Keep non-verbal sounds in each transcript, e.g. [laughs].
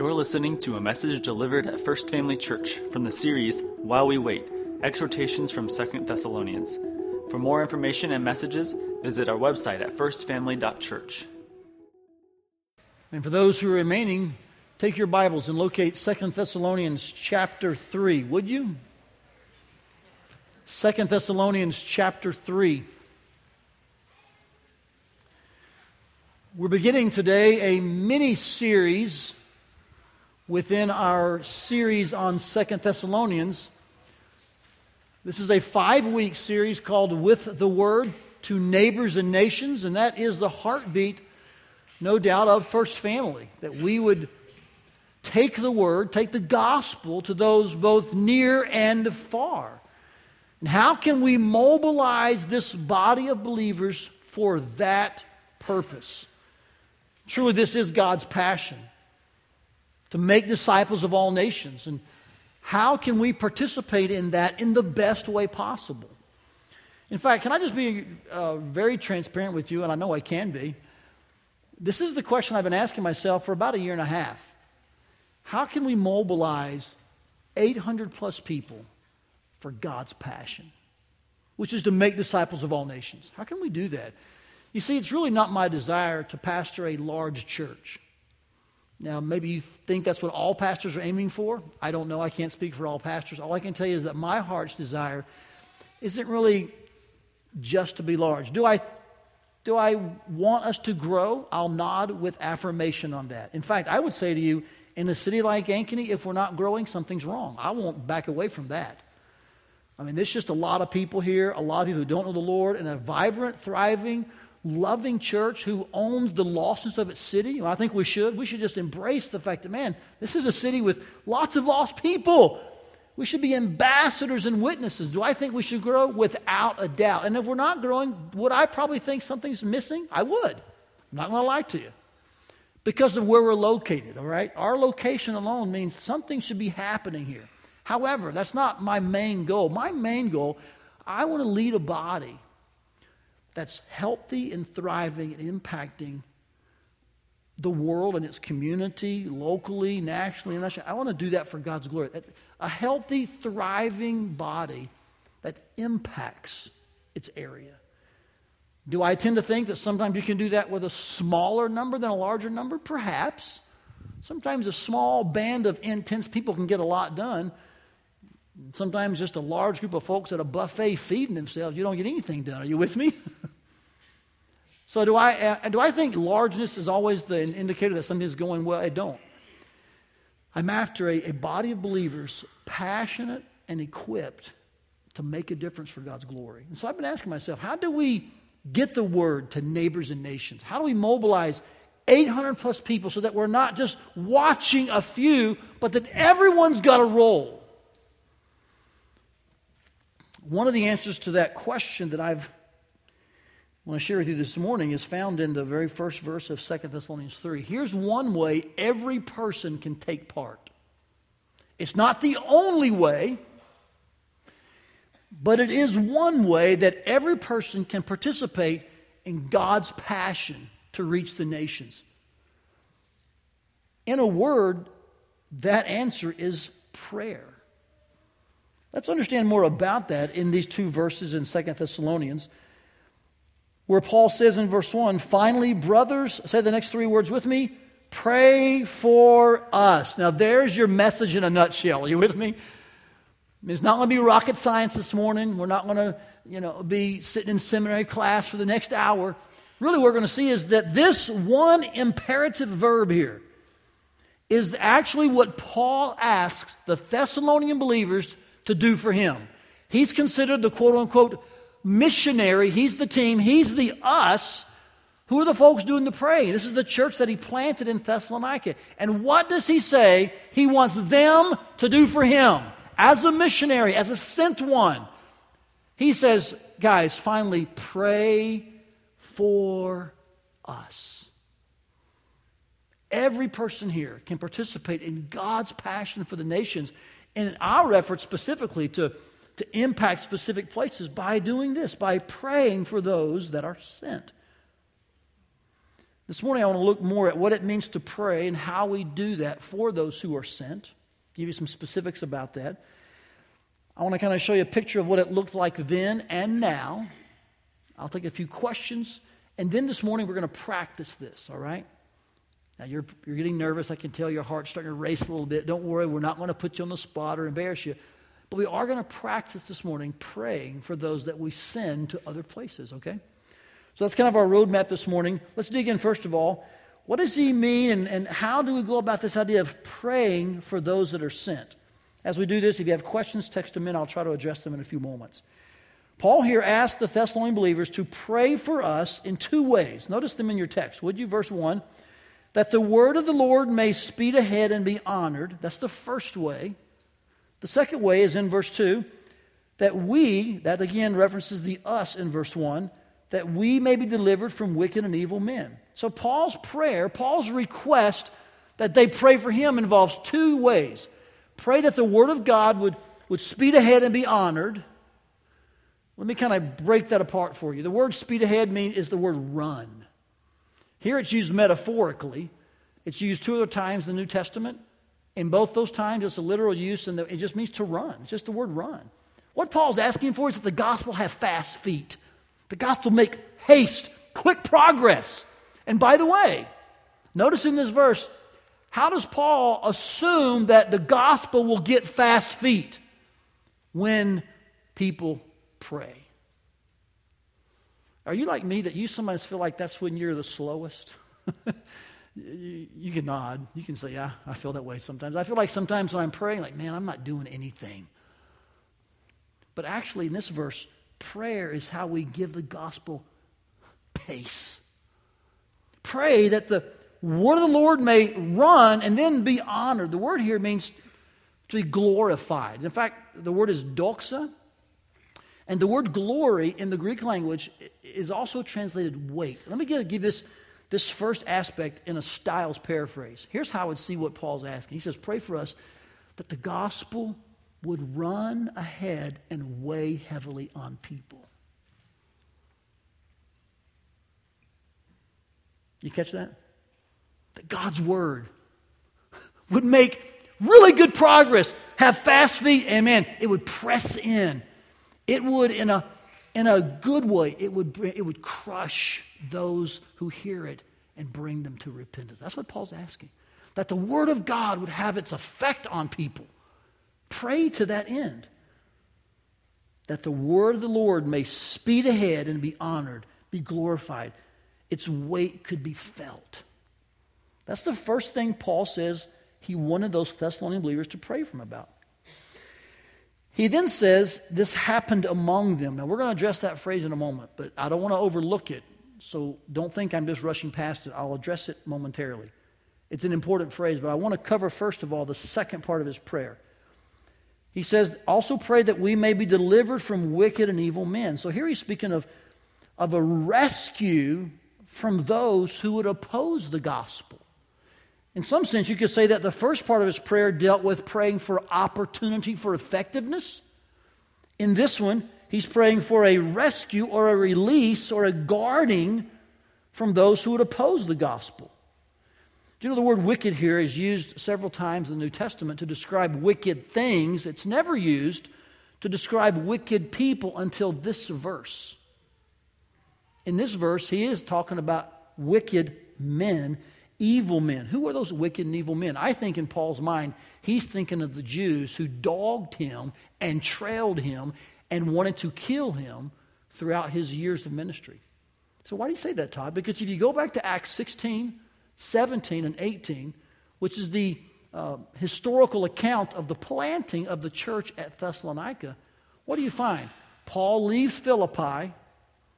You're listening to a message delivered at First Family Church from the series While We Wait Exhortations from Second Thessalonians. For more information and messages, visit our website at firstfamily.church. And for those who are remaining, take your Bibles and locate Second Thessalonians chapter 3, would you? Second Thessalonians chapter 3. We're beginning today a mini series within our series on Second Thessalonians. This is a five week series called With the Word to Neighbors and Nations, and that is the heartbeat, no doubt, of First Family, that we would take the Word, take the gospel to those both near and far. And how can we mobilize this body of believers for that purpose? Truly, this is God's passion to make disciples of all nations. And how can we participate in that in the best way possible? In fact, can I just be uh, very transparent with you? And I know I can be. This is the question I've been asking myself for about a year and a half. How can we mobilize 800 plus people for God's passion, which is to make disciples of all nations? How can we do that? You see, it's really not my desire to pastor a large church. Now, maybe you think that's what all pastors are aiming for. I don't know. I can't speak for all pastors. All I can tell you is that my heart's desire isn't really just to be large. Do I, do I want us to grow? I'll nod with affirmation on that. In fact, I would say to you, in a city like Ankeny, if we're not growing, something's wrong. I won't back away from that. I mean, there's just a lot of people here, a lot of people who don't know the Lord, and a vibrant, thriving, loving church who owns the lostness of its city. Well, I think we should. We should just embrace the fact that, man, this is a city with lots of lost people. We should be ambassadors and witnesses. Do I think we should grow? Without a doubt. And if we're not growing, would I probably think something's missing? I would. I'm not going to lie to you. Because of where we're located, all right? Our location alone means something should be happening here. However, that's not my main goal. My main goal, I want to lead a body that's healthy and thriving and impacting the world and its community, locally, nationally, internationally. I want to do that for God's glory. A healthy, thriving body that impacts its area. Do I tend to think that sometimes you can do that with a smaller number than a larger number? Perhaps. Sometimes a small band of intense people can get a lot done. Sometimes just a large group of folks at a buffet feeding themselves, you don't get anything done. Are you with me? [laughs] so do I, uh, do I think largeness is always the indicator that something is going well? I don't. I'm after a, a body of believers passionate and equipped to make a difference for God's glory. And so I've been asking myself, how do we get the word to neighbors and nations? How do we mobilize 800 plus people so that we're not just watching a few, but that everyone's got a role? One of the answers to that question that I've want to share with you this morning is found in the very first verse of 2 Thessalonians 3. Here's one way every person can take part. It's not the only way, but it is one way that every person can participate in God's passion to reach the nations. In a word, that answer is prayer. Let's understand more about that in these two verses in Second Thessalonians, where Paul says in verse 1 finally, brothers, say the next three words with me pray for us. Now, there's your message in a nutshell. Are you with me? It's not going to be rocket science this morning. We're not going to, you know, be sitting in seminary class for the next hour. Really, what we're going to see is that this one imperative verb here is actually what Paul asks the Thessalonian believers to do for him. He's considered the quote unquote missionary. He's the team. He's the us. Who are the folks doing the praying? This is the church that he planted in Thessalonica. And what does he say he wants them to do for him as a missionary, as a sent one? He says, guys, finally, pray for us. Every person here can participate in God's passion for the nations and our effort specifically to, to impact specific places by doing this, by praying for those that are sent. This morning, I want to look more at what it means to pray and how we do that for those who are sent. Give you some specifics about that. I want to kind of show you a picture of what it looked like then and now. I'll take a few questions, and then this morning we're going to practice this, all right? Now, you're, you're getting nervous. I can tell your heart's starting to race a little bit. Don't worry, we're not going to put you on the spot or embarrass you. But we are going to practice this morning praying for those that we send to other places, okay? So that's kind of our roadmap this morning. Let's dig in first of all. What does he mean, and, and how do we go about this idea of praying for those that are sent? As we do this, if you have questions, text them in. I'll try to address them in a few moments. Paul here asks the Thessalonian believers to pray for us in two ways. Notice them in your text, would you? Verse 1 that the word of the Lord may speed ahead and be honored. That's the first way. The second way is in verse 2 that we, that again references the us in verse 1, that we may be delivered from wicked and evil men. So Paul's prayer, Paul's request that they pray for him involves two ways. Pray that the word of God would, would speed ahead and be honored. Let me kind of break that apart for you. The word speed ahead mean, is the word run. Here it's used metaphorically. It's used two other times in the New Testament. In both those times, it's a literal use, and it just means to run. It's just the word run. What Paul's asking for is that the gospel have fast feet. The gospel make haste, quick progress. And by the way, notice in this verse, how does Paul assume that the gospel will get fast feet? When people pray. Are you like me that you sometimes feel like that's when you're the slowest? [laughs] you, you, can nod. You can say, Yeah, I feel that way sometimes. I feel like sometimes when I'm praying, like, man, I'm not doing anything. But actually, in this verse, prayer is how we give the gospel pace. Pray that the word of the Lord may run and then be honored. The word here means to be glorified. In fact, the word is doxa, and the word glory in the Greek language is also translated weight. Let me give this, this first aspect in a Stiles paraphrase. Here's how I would see what Paul's asking. He says, Pray for us that the gospel would run ahead and weigh heavily on people. You catch that? That God's word would make really good progress, have fast feet, amen. it would press in it would, in a, in a good way, it would, it would crush those who hear it and bring them to repentance. That's what Paul's asking. That the Word of God would have its effect on people. Pray to that end. That the Word of the Lord may speed ahead and be honored, be glorified. Its weight could be felt. That's the first thing Paul says he wanted those Thessalonian believers to pray for him about. He then says, This happened among them. Now, we're going to address that phrase in a moment, but I don't want to overlook it. So don't think I'm just rushing past it. I'll address it momentarily. It's an important phrase, but I want to cover, first of all, the second part of his prayer. He says, Also pray that we may be delivered from wicked and evil men. So here he's speaking of, of a rescue from those who would oppose the gospel. In some sense, you could say that the first part of his prayer dealt with praying for opportunity for effectiveness. In this one, he's praying for a rescue or a release or a guarding from those who would oppose the gospel. Do you know the word wicked here is used several times in the New Testament to describe wicked things? It's never used to describe wicked people until this verse. In this verse, he is talking about wicked men evil men. Who are those wicked and evil men? I think in Paul's mind, he's thinking of the Jews who dogged him and trailed him and wanted to kill him throughout his years of ministry. So, why do you say that, Todd? Because if you go back to Acts 16, 17, and 18, which is the uh, historical account of the planting of the church at Thessalonica, what do you find? Paul leaves Philippi.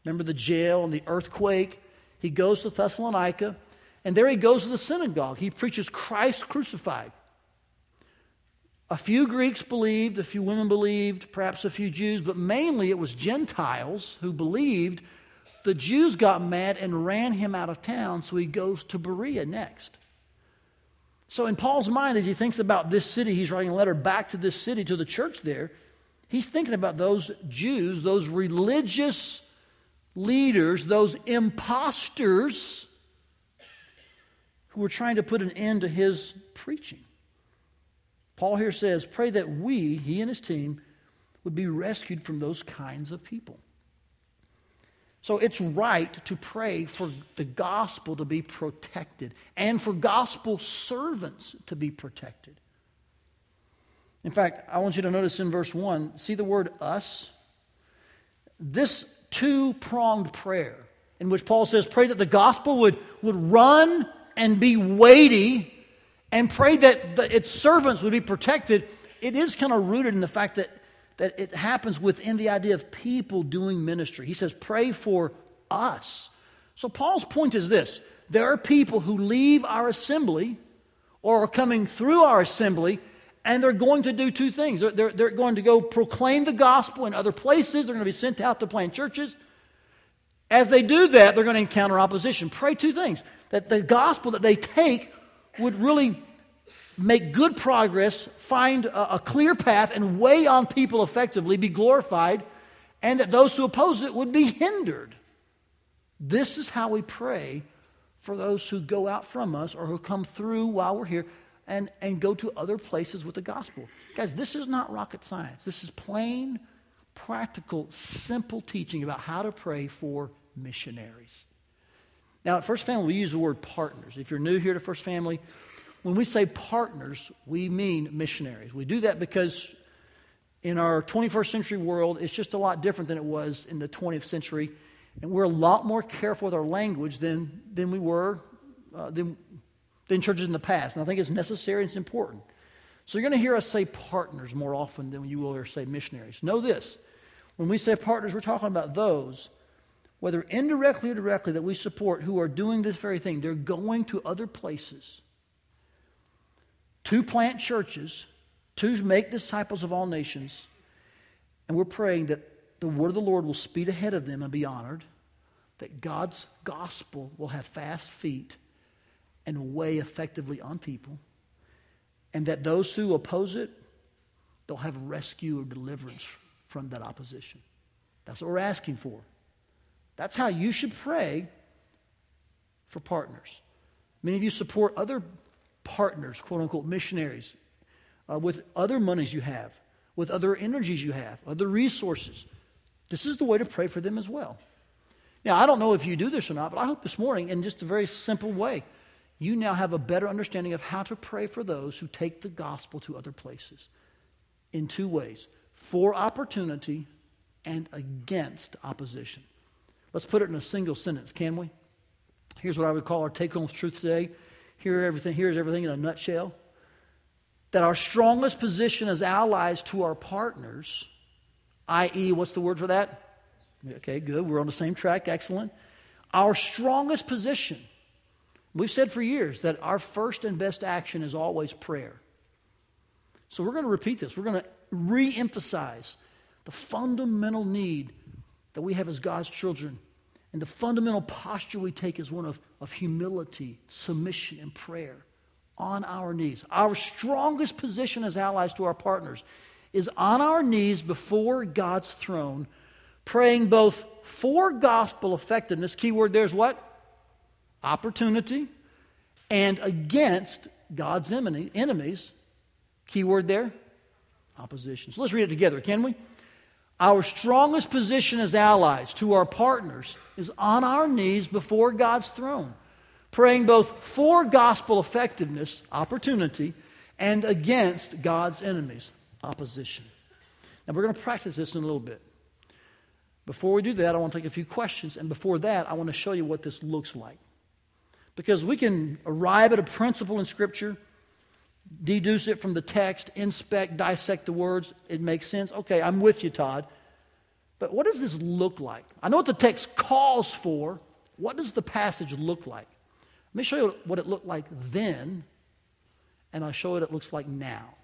Remember the jail and the earthquake? He goes to Thessalonica. And there he goes to the synagogue. He preaches Christ crucified. A few Greeks believed, a few women believed, perhaps a few Jews, but mainly it was Gentiles who believed. The Jews got mad and ran him out of town, so he goes to Berea next. So, in Paul's mind, as he thinks about this city, he's writing a letter back to this city, to the church there. He's thinking about those Jews, those religious leaders, those imposters who were trying to put an end to his preaching. Paul here says, Pray that we, he and his team, would be rescued from those kinds of people. So it's right to pray for the gospel to be protected and for gospel servants to be protected. In fact, I want you to notice in verse 1, see the word us? This two pronged prayer, in which Paul says, Pray that the gospel would, would run and be weighty, and pray that the, its servants would be protected. It is kind of rooted in the fact that that it happens within the idea of people doing ministry. He says, pray for us. So Paul's point is this there are people who leave our assembly or are coming through our assembly and they're going to do two things. They're, they're, they're, going to go proclaim the gospel in other places, they're going to be sent out to plant churches. As they do that, they're going to encounter opposition. Pray two things that the gospel that they take would really make good progress, find a, a clear path, and weigh on people effectively, be glorified, and that those who oppose it would be hindered. This is how we pray for those who go out from us or who come through while we're here and, and go to other places with the gospel. Guys, this is not rocket science. This is plain, practical, simple teaching about how to pray for missionaries. Now, at First Family, we use the word partners. If you're new here to First Family, when we say partners, we mean missionaries. We do that because in our 21st century world, it's just a lot different than it was in the 20th century. And we're a lot more careful with our language than, than we were uh, than, than churches in the past. And I think it's necessary and it's important. So you're going to hear us say partners more often than you will hear say missionaries. Know this when we say partners, we're talking about those, whether indirectly or directly, that we support who are doing this very thing. They're going to other places to plant churches, to make disciples of all nations. And we're praying that the word of the Lord will speed ahead of them and be honored, that God's gospel will have fast feet and weigh effectively on people, and that those who oppose it, they'll have rescue or deliverance from that opposition. That's what we're asking for. That's how you should pray for partners. Many of you support other partners, quote unquote, missionaries, uh, with other monies you have, with other energies you have, other resources. This is the way to pray for them as well. Now, I don't know if you do this or not, but I hope this morning, in just a very simple way, you now have a better understanding of how to pray for those who take the gospel to other places in two ways for opportunity and against opposition. Let's put it in a single sentence, can we? Here's what I would call our take home truth today. Here everything here's everything in a nutshell. That our strongest position as allies to our partners i.e what's the word for that? Okay good we're on the same track excellent. Our strongest position we've said for years that our first and best action is always prayer. So we're going to repeat this. We're going to re-emphasize the fundamental need that we have as god's children and the fundamental posture we take is one of, of humility, submission, and prayer on our knees. Our strongest position as allies to our partners is on our knees before God's throne, praying both for gospel effectiveness, keyword there's what? Opportunity, and against God's enemy, enemies, keyword there? Opposition. So let's read it together, can we? Our strongest position as allies to our partners is on our knees before God's throne, praying both for gospel effectiveness, opportunity, and against God's enemies, opposition. Now, we're going to practice this in a little bit. Before we do that, I want to take a few questions, and before that, I want to show you what this looks like. Because we can arrive at a principle in Scripture, deduce it from the text, inspect, dissect the words. It makes sense. Okay, I'm with you, Todd. But what does this look like? I know what the text calls for. What does the passage look like? Let me show you what it looked like then, and I'll show you what it looks like now.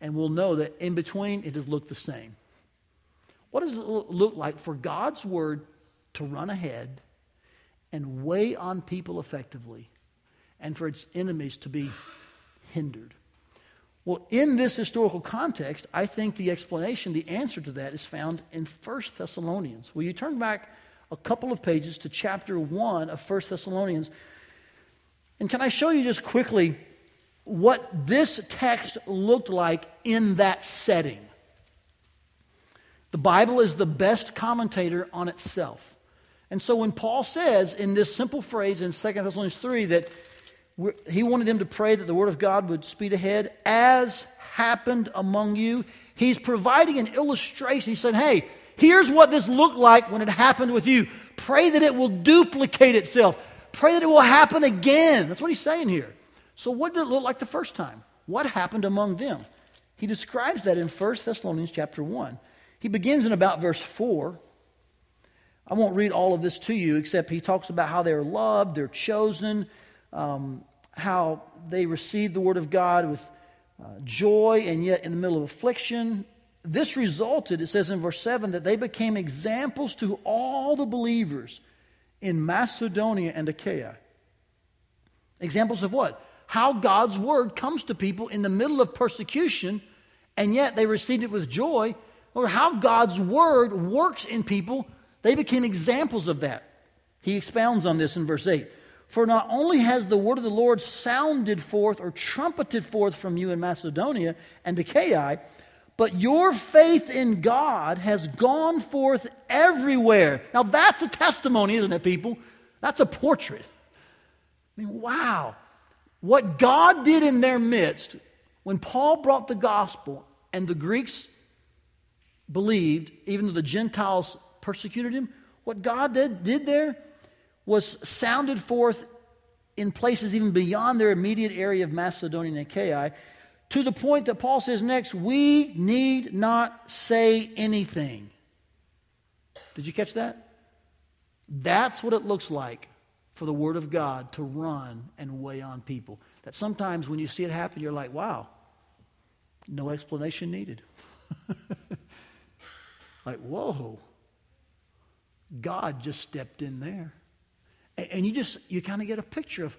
And we'll know that in between it has looked the same. What does it look like for God's word to run ahead and weigh on people effectively and for its enemies to be hindered? Well, in this historical context, I think the explanation, the answer to that is found in 1 Thessalonians. Will you turn back a couple of pages to chapter 1 of 1 Thessalonians? And can I show you just quickly what this text looked like in that setting? The Bible is the best commentator on itself. And so when Paul says in this simple phrase in 2 Thessalonians 3 that he wanted them to pray that the word of God would speed ahead, as happened among you, he's providing an illustration. He said, Hey, here's what this looked like when it happened with you. Pray that it will duplicate itself. Pray that it will happen again. That's what he's saying here. So, what did it look like the first time? What happened among them? He describes that in 1 Thessalonians chapter 1. He begins in about verse 4. I won't read all of this to you, except he talks about how they're loved, they're chosen, um, how they received the word of God with uh, joy and yet in the middle of affliction. This resulted, it says in verse 7, that they became examples to all the believers in Macedonia and Achaia. Examples of what? How God's word comes to people in the middle of persecution, and yet they received it with joy or how God's word works in people, they became examples of that. He expounds on this in verse 8. For not only has the word of the Lord sounded forth or trumpeted forth from you in Macedonia and Achaia, but your faith in God has gone forth everywhere. Now that's a testimony, isn't it, people? That's a portrait. I mean, wow. What God did in their midst when Paul brought the gospel and the Greeks believed, even though the Gentiles persecuted him, what God did, did there was sounded forth in places even beyond their immediate area of Macedonia and Achaia, to the point that Paul says next, we need not say anything. Did you catch that? That's what it looks like for the Word of God to run and weigh on people. That sometimes when you see it happen, you're like, wow, no explanation needed. [laughs] Like, whoa, God just stepped in there. And, you just, you kind of get a picture of,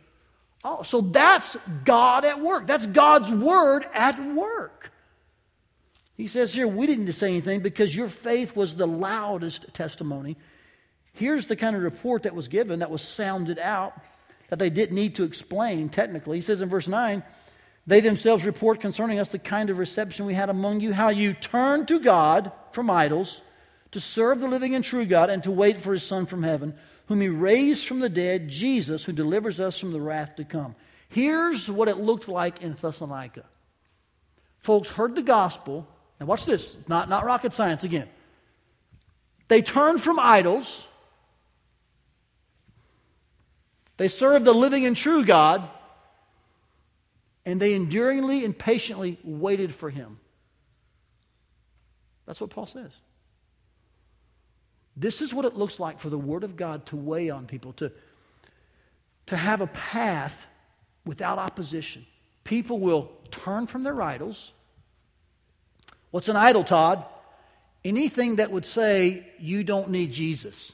oh, so that's God at work. That's God's word at work. He says here, we didn't say anything because your faith was the loudest testimony. Here's the kind of report that was given, that was sounded out, that they didn't need to explain technically. He says in verse 9, they themselves report concerning us the kind of reception we had among you, how you turned to God from idols to serve the living and true God and to wait for his Son from heaven, whom he raised from the dead, Jesus, who delivers us from the wrath to come. Here's what it looked like in Thessalonica. Folks heard the gospel, and watch this, not, not rocket science again. They turned from idols, they served the living and true God and they enduringly and patiently waited for him. That's what Paul says. This is what it looks like for the Word of God to weigh on people, to, to have a path without opposition. People will turn from their idols. What's an idol, Todd? Anything that would say you don't need Jesus.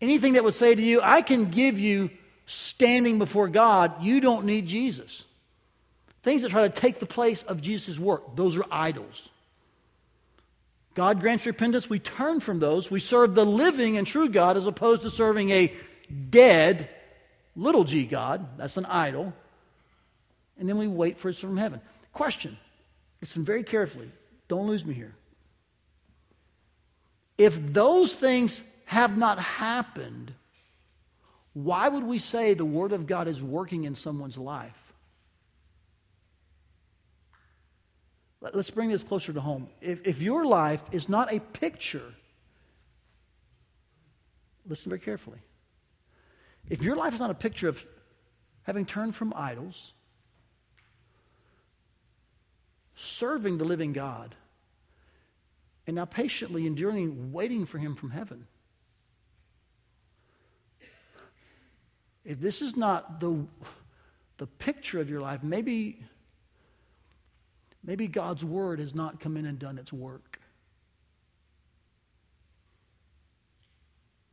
Anything that would say to you, I can give you standing before God, you don't need Jesus. Things that try to take the place of Jesus' work, those are idols. God grants repentance, we turn from those. We serve the living and true God as opposed to serving a dead little g God. That's an idol. And then we wait for it from heaven. Question listen very carefully. Don't lose me here. If those things have not happened, why would we say the Word of God is working in someone's life? Let's bring this closer to home. If, if your life is not a picture, listen very carefully. If your life is not a picture of having turned from idols, serving the living God, and now patiently enduring, waiting for Him from heaven, if this is not the, the picture of your life, maybe, maybe God's word has not come in and done its work.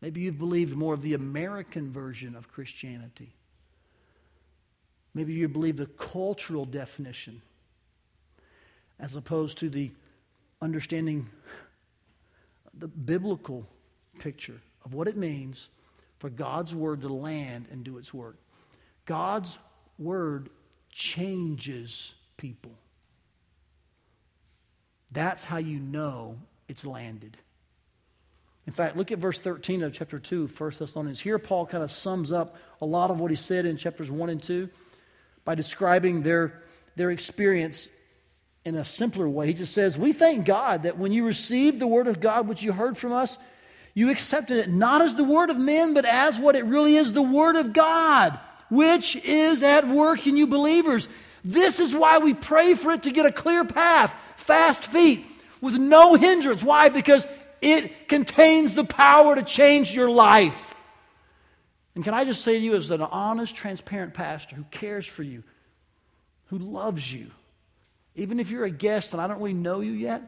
Maybe you've believed more of the American version of Christianity. Maybe you believe the cultural definition as opposed to the understanding the biblical picture of what it means for God's word to land and do its work. God's word changes people. That's how you know it's landed. In fact, look at verse 13 of chapter 2, 1 Thessalonians. Here, Paul kind of sums up a lot of what he said in chapters 1 and 2 by describing their, their experience in a simpler way. He just says, We thank God that when you received the word of God, which you heard from us, you accepted it not as the word of men, but as what it really is the word of God, which is at work in you believers. This is why we pray for it to get a clear path, fast feet, with no hindrance. Why? Because it contains the power to change your life. And can I just say to you, as an honest, transparent pastor who cares for you, who loves you, even if you're a guest and I don't really know you yet,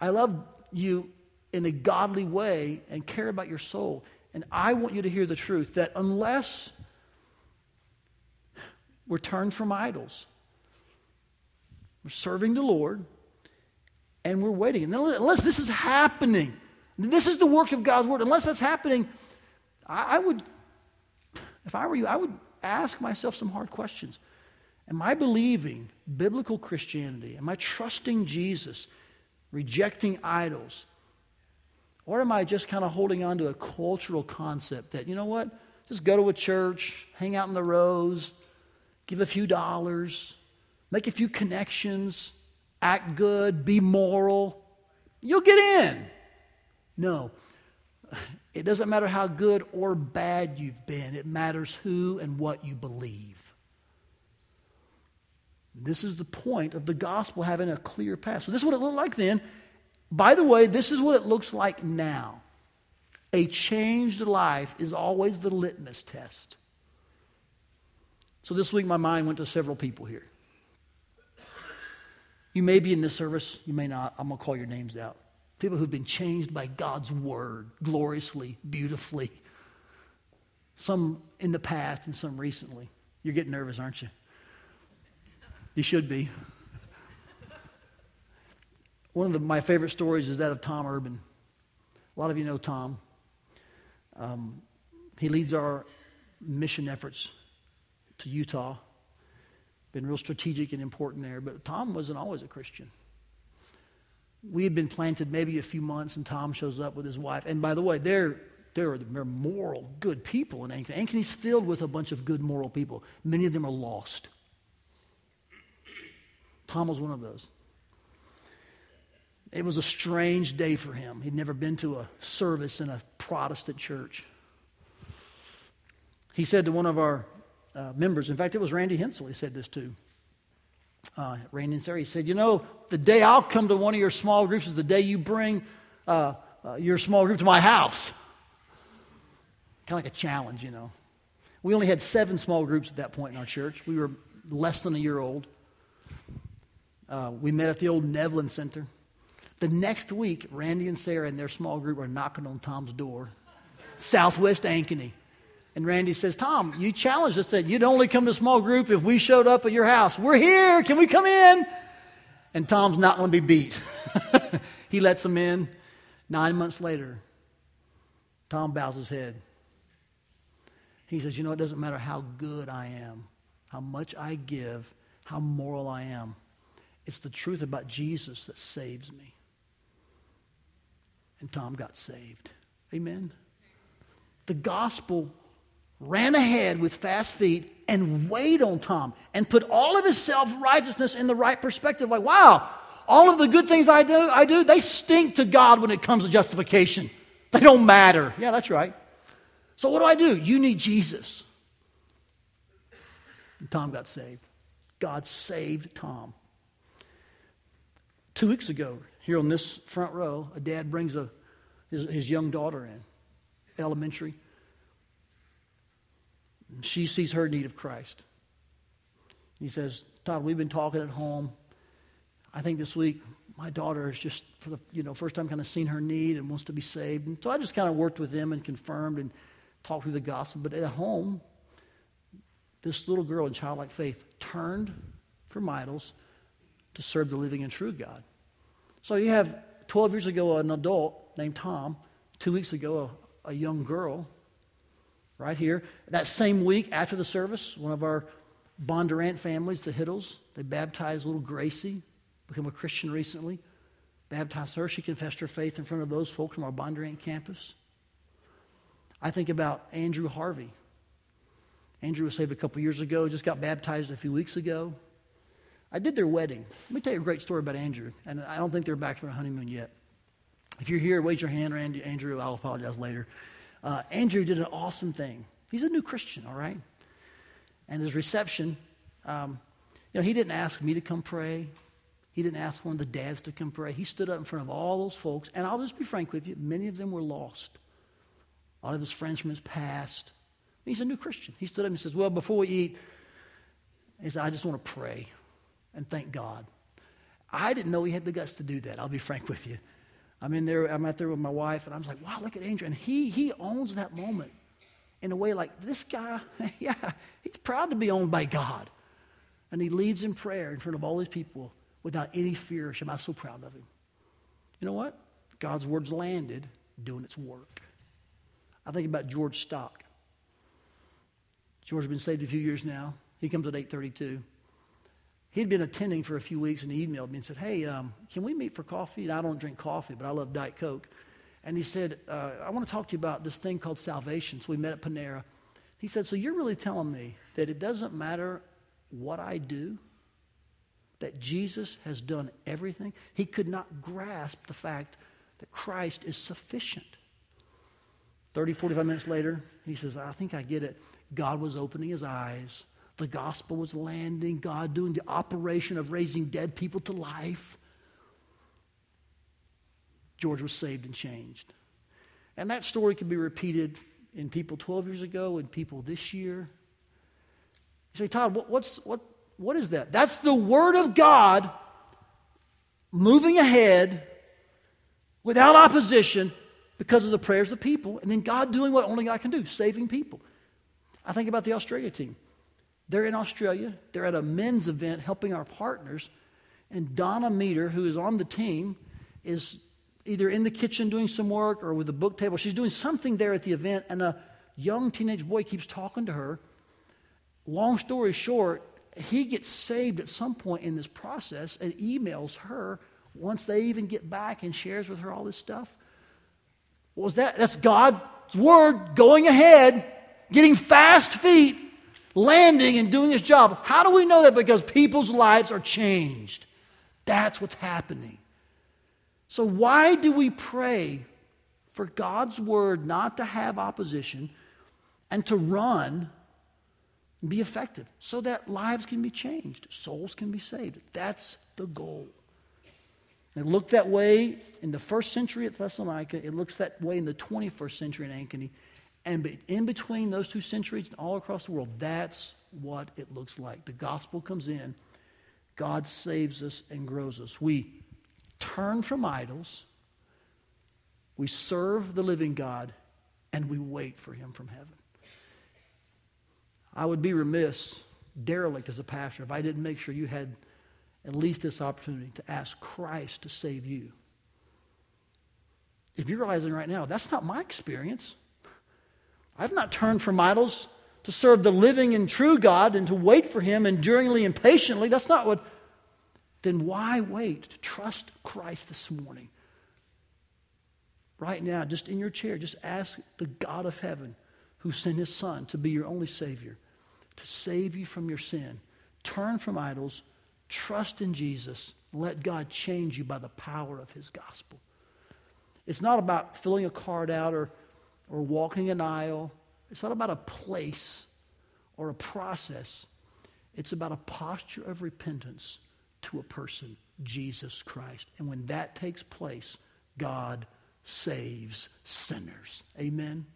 I love you in a godly way and care about your soul. And I want you to hear the truth that unless we're turned from idols, we're serving the Lord, and we're waiting. And unless this is happening, this is the work of God's word. Unless that's happening, I, I would, if I were you, I would ask myself some hard questions. Am I believing biblical Christianity? Am I trusting Jesus, rejecting idols? Or am I just kind of holding on to a cultural concept that, you know what, just go to a church, hang out in the rows, give a few dollars, make a few connections, act good, be moral, you'll get in. No. It doesn't matter how good or bad you've been, it matters who and what you believe. This is the point of the gospel having a clear path. So, this is what it looked like then. By the way, this is what it looks like now. A changed life is always the litmus test. So, this week my mind went to several people here. You may be in this service, you may not. I'm going to call your names out. People who've been changed by God's word gloriously, beautifully. Some in the past and some recently. You're getting nervous, aren't you? You should be. One of the, my favorite stories is that of Tom Urban. A lot of you know Tom. Um, he leads our mission efforts to Utah been real strategic and important there. But Tom wasn't always a Christian. We had been planted maybe a few months, and Tom shows up with his wife. And by the way, they're, they're, they're moral, good people in Ankeny. Ankeny's filled with a bunch of good, moral people. Many of them are lost. Tom was one of those. It was a strange day for him. He'd never been to a service in a Protestant church. He said to one of our uh, members. In fact, it was Randy Hensel he said this to. Uh, Randy and Sarah, he said, You know, the day I'll come to one of your small groups is the day you bring uh, uh your small group to my house. Kind of like a challenge, you know. We only had seven small groups at that point in our church. We were less than a year old. Uh, we met at the old Nevlin Center. The next week, Randy and Sarah and their small group are knocking on Tom's door, Southwest Ankeny. And Randy says, Tom, you challenged us that you'd only come to small group if we showed up at your house. We're here. Can we come in? And Tom's not going to be beat. [laughs] he lets them in. Nine months later, Tom bows his head. He says, You know, it doesn't matter how good I am, how much I give, how moral I am. It's the truth about Jesus that saves me. And Tom got saved. Amen. The gospel ran ahead with fast feet and weighed on Tom and put all of his self righteousness in the right perspective. Like, wow, all of the good things I do, I do, they stink to God when it comes to justification. They don't matter. Yeah, that's right. So what do I do? You need Jesus. And Tom got saved. God saved Tom. Two weeks ago, here on this front row, a dad brings a, his, his young daughter in, elementary. She sees her need of Christ. He says, Todd, we've been talking at home. I think this week my daughter has just, for the you know, first time kind of seen her need and wants to be saved. And so I just kind of worked with them and confirmed and talked through the gospel. But at home, this little girl in childlike faith turned from idols to serve the living and true God. So you have 12 years ago an adult named Tom, two weeks ago a, a young girl right here. That same week after the service, one of our Bondurant families, the Hiddles, they baptized little Gracie, become a Christian recently. Baptized her. She confessed her faith in front of those folks from our Bondurant campus. I think about Andrew Harvey. Andrew was saved a couple years ago, just got baptized a few weeks ago. I did their wedding. Let me tell you a great story about Andrew, and I don't think they're back from a honeymoon yet. If you're here, raise your hand, Andrew. I'll apologize later. Uh, Andrew did an awesome thing. He's a new Christian, all right? And his reception, um, you know, he didn't ask me to come pray. He didn't ask one of the dads to come pray. He stood up in front of all those folks, and I'll just be frank with you, many of them were lost. A lot of his friends from his past. He's a new Christian. He stood up and says, Well, before we eat, he said, I just want to pray and thank God. I didn't know he had the guts to do that. I'll be frank with you. I'm in there, I'm out there with my wife, and I'm like, wow, look at Andrew. And he, he owns that moment in a way like this guy, [laughs] yeah, he's proud to be owned by God. And he leads in prayer in front of all these people without any fear. Am I so proud of him? You know what? God's word's landed doing its work. I think about George Stock. George has been saved a few years now. He comes at 832. He'd been attending for a few weeks and he emailed me and said, Hey, um, can we meet for coffee? And I don't drink coffee, but I love Diet Coke. And he said, uh, I want to talk to you about this thing called salvation. So we met at Panera. He said, So you're really telling me that it doesn't matter what I do, that Jesus has done everything? He could not grasp the fact that Christ is sufficient. 30, 45 minutes later, he says, I think I get it. God was opening his eyes the gospel was landing, God doing the operation of raising dead people to life. George was saved and changed. And that story can be repeated in people 12 years ago and people this year. You say, Todd, what, what's, what, what is that? That's the Word of God moving ahead without opposition because of the prayers of people, and then God doing what only God can do, saving people. I think about the Australia team. They're in Australia. They're at a men's event helping our partners. And Donna Meter, who is on the team, is either in the kitchen doing some work or with a book table. She's doing something there at the event, and a young teenage boy keeps talking to her. Long story short, he gets saved at some point in this process and emails her once they even get back and shares with her all this stuff. What was that? That's God's word going ahead, getting fast feet landing and doing his job. How do we know that? Because people's lives are changed. That's what's happening. So, why do we pray for God's word not to have opposition and to run and be effective so that lives can be changed, souls can be saved? That's the goal. It looked that way in the first century at Thessalonica. It looks that way in the 21st century in Ankeny. And in between those two centuries and all across the world, that's what it looks like. The gospel comes in, God saves us and grows us. We turn from idols, we serve the living God, and we wait for him from heaven. I would be remiss, derelict as a pastor, if I didn't make sure you had at least this opportunity to ask Christ to save you. If you're realizing right now, that's not my experience. I've not turned from idols to serve the living and true God and to wait for Him enduringly and patiently. That's not what. Then why wait to trust Christ this morning? Right now, just in your chair, just ask the God of heaven who sent His Son to be your only Savior, to save you from your sin. Turn from idols, trust in Jesus, let God change you by the power of His gospel. It's not about filling a card out or or walking an aisle. It's not about a place or a process. It's about a posture of repentance to a person, Jesus Christ. And when that takes place, God saves sinners. Amen.